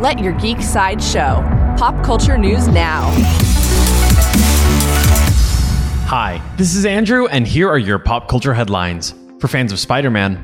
Let your geek side show. Pop culture news now. Hi, this is Andrew, and here are your pop culture headlines. For fans of Spider Man,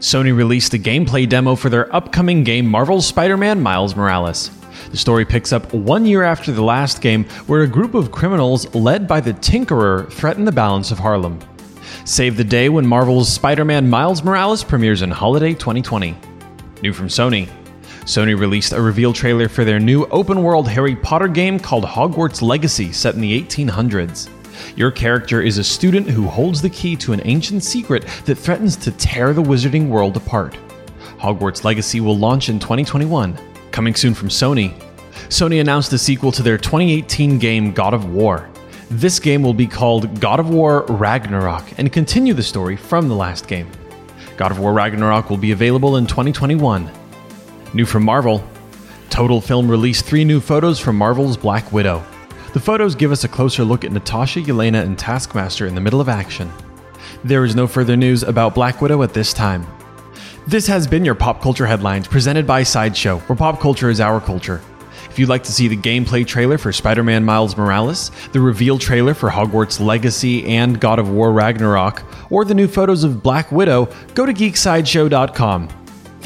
Sony released a gameplay demo for their upcoming game Marvel's Spider Man Miles Morales. The story picks up one year after the last game, where a group of criminals led by the Tinkerer threaten the balance of Harlem. Save the day when Marvel's Spider Man Miles Morales premieres in holiday 2020. New from Sony. Sony released a reveal trailer for their new open world Harry Potter game called Hogwarts Legacy, set in the 1800s. Your character is a student who holds the key to an ancient secret that threatens to tear the wizarding world apart. Hogwarts Legacy will launch in 2021. Coming soon from Sony. Sony announced a sequel to their 2018 game God of War. This game will be called God of War Ragnarok and continue the story from the last game. God of War Ragnarok will be available in 2021. New from Marvel Total Film released three new photos from Marvel's Black Widow. The photos give us a closer look at Natasha, Yelena, and Taskmaster in the middle of action. There is no further news about Black Widow at this time. This has been your Pop Culture Headlines presented by Sideshow, where pop culture is our culture. If you'd like to see the gameplay trailer for Spider Man Miles Morales, the reveal trailer for Hogwarts Legacy and God of War Ragnarok, or the new photos of Black Widow, go to geeksideshow.com.